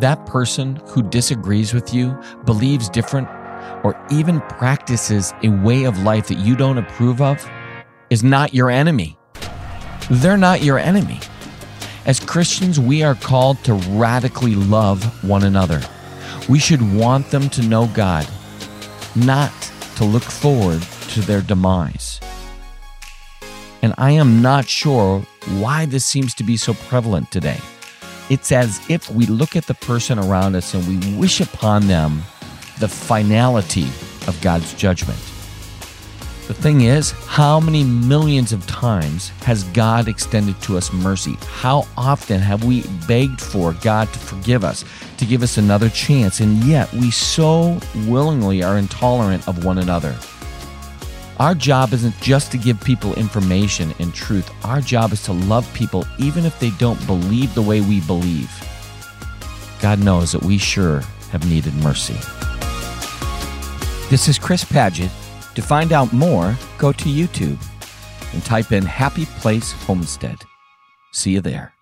that person who disagrees with you, believes different, or even practices a way of life that you don't approve of is not your enemy. They're not your enemy. As Christians, we are called to radically love one another. We should want them to know God, not to look forward to their demise. And I am not sure why this seems to be so prevalent today. It's as if we look at the person around us and we wish upon them the finality of God's judgment. The thing is, how many millions of times has God extended to us mercy? How often have we begged for God to forgive us, to give us another chance, and yet we so willingly are intolerant of one another? Our job isn't just to give people information and truth. Our job is to love people even if they don't believe the way we believe. God knows that we sure have needed mercy. This is Chris Padgett. To find out more, go to YouTube and type in Happy Place Homestead. See you there.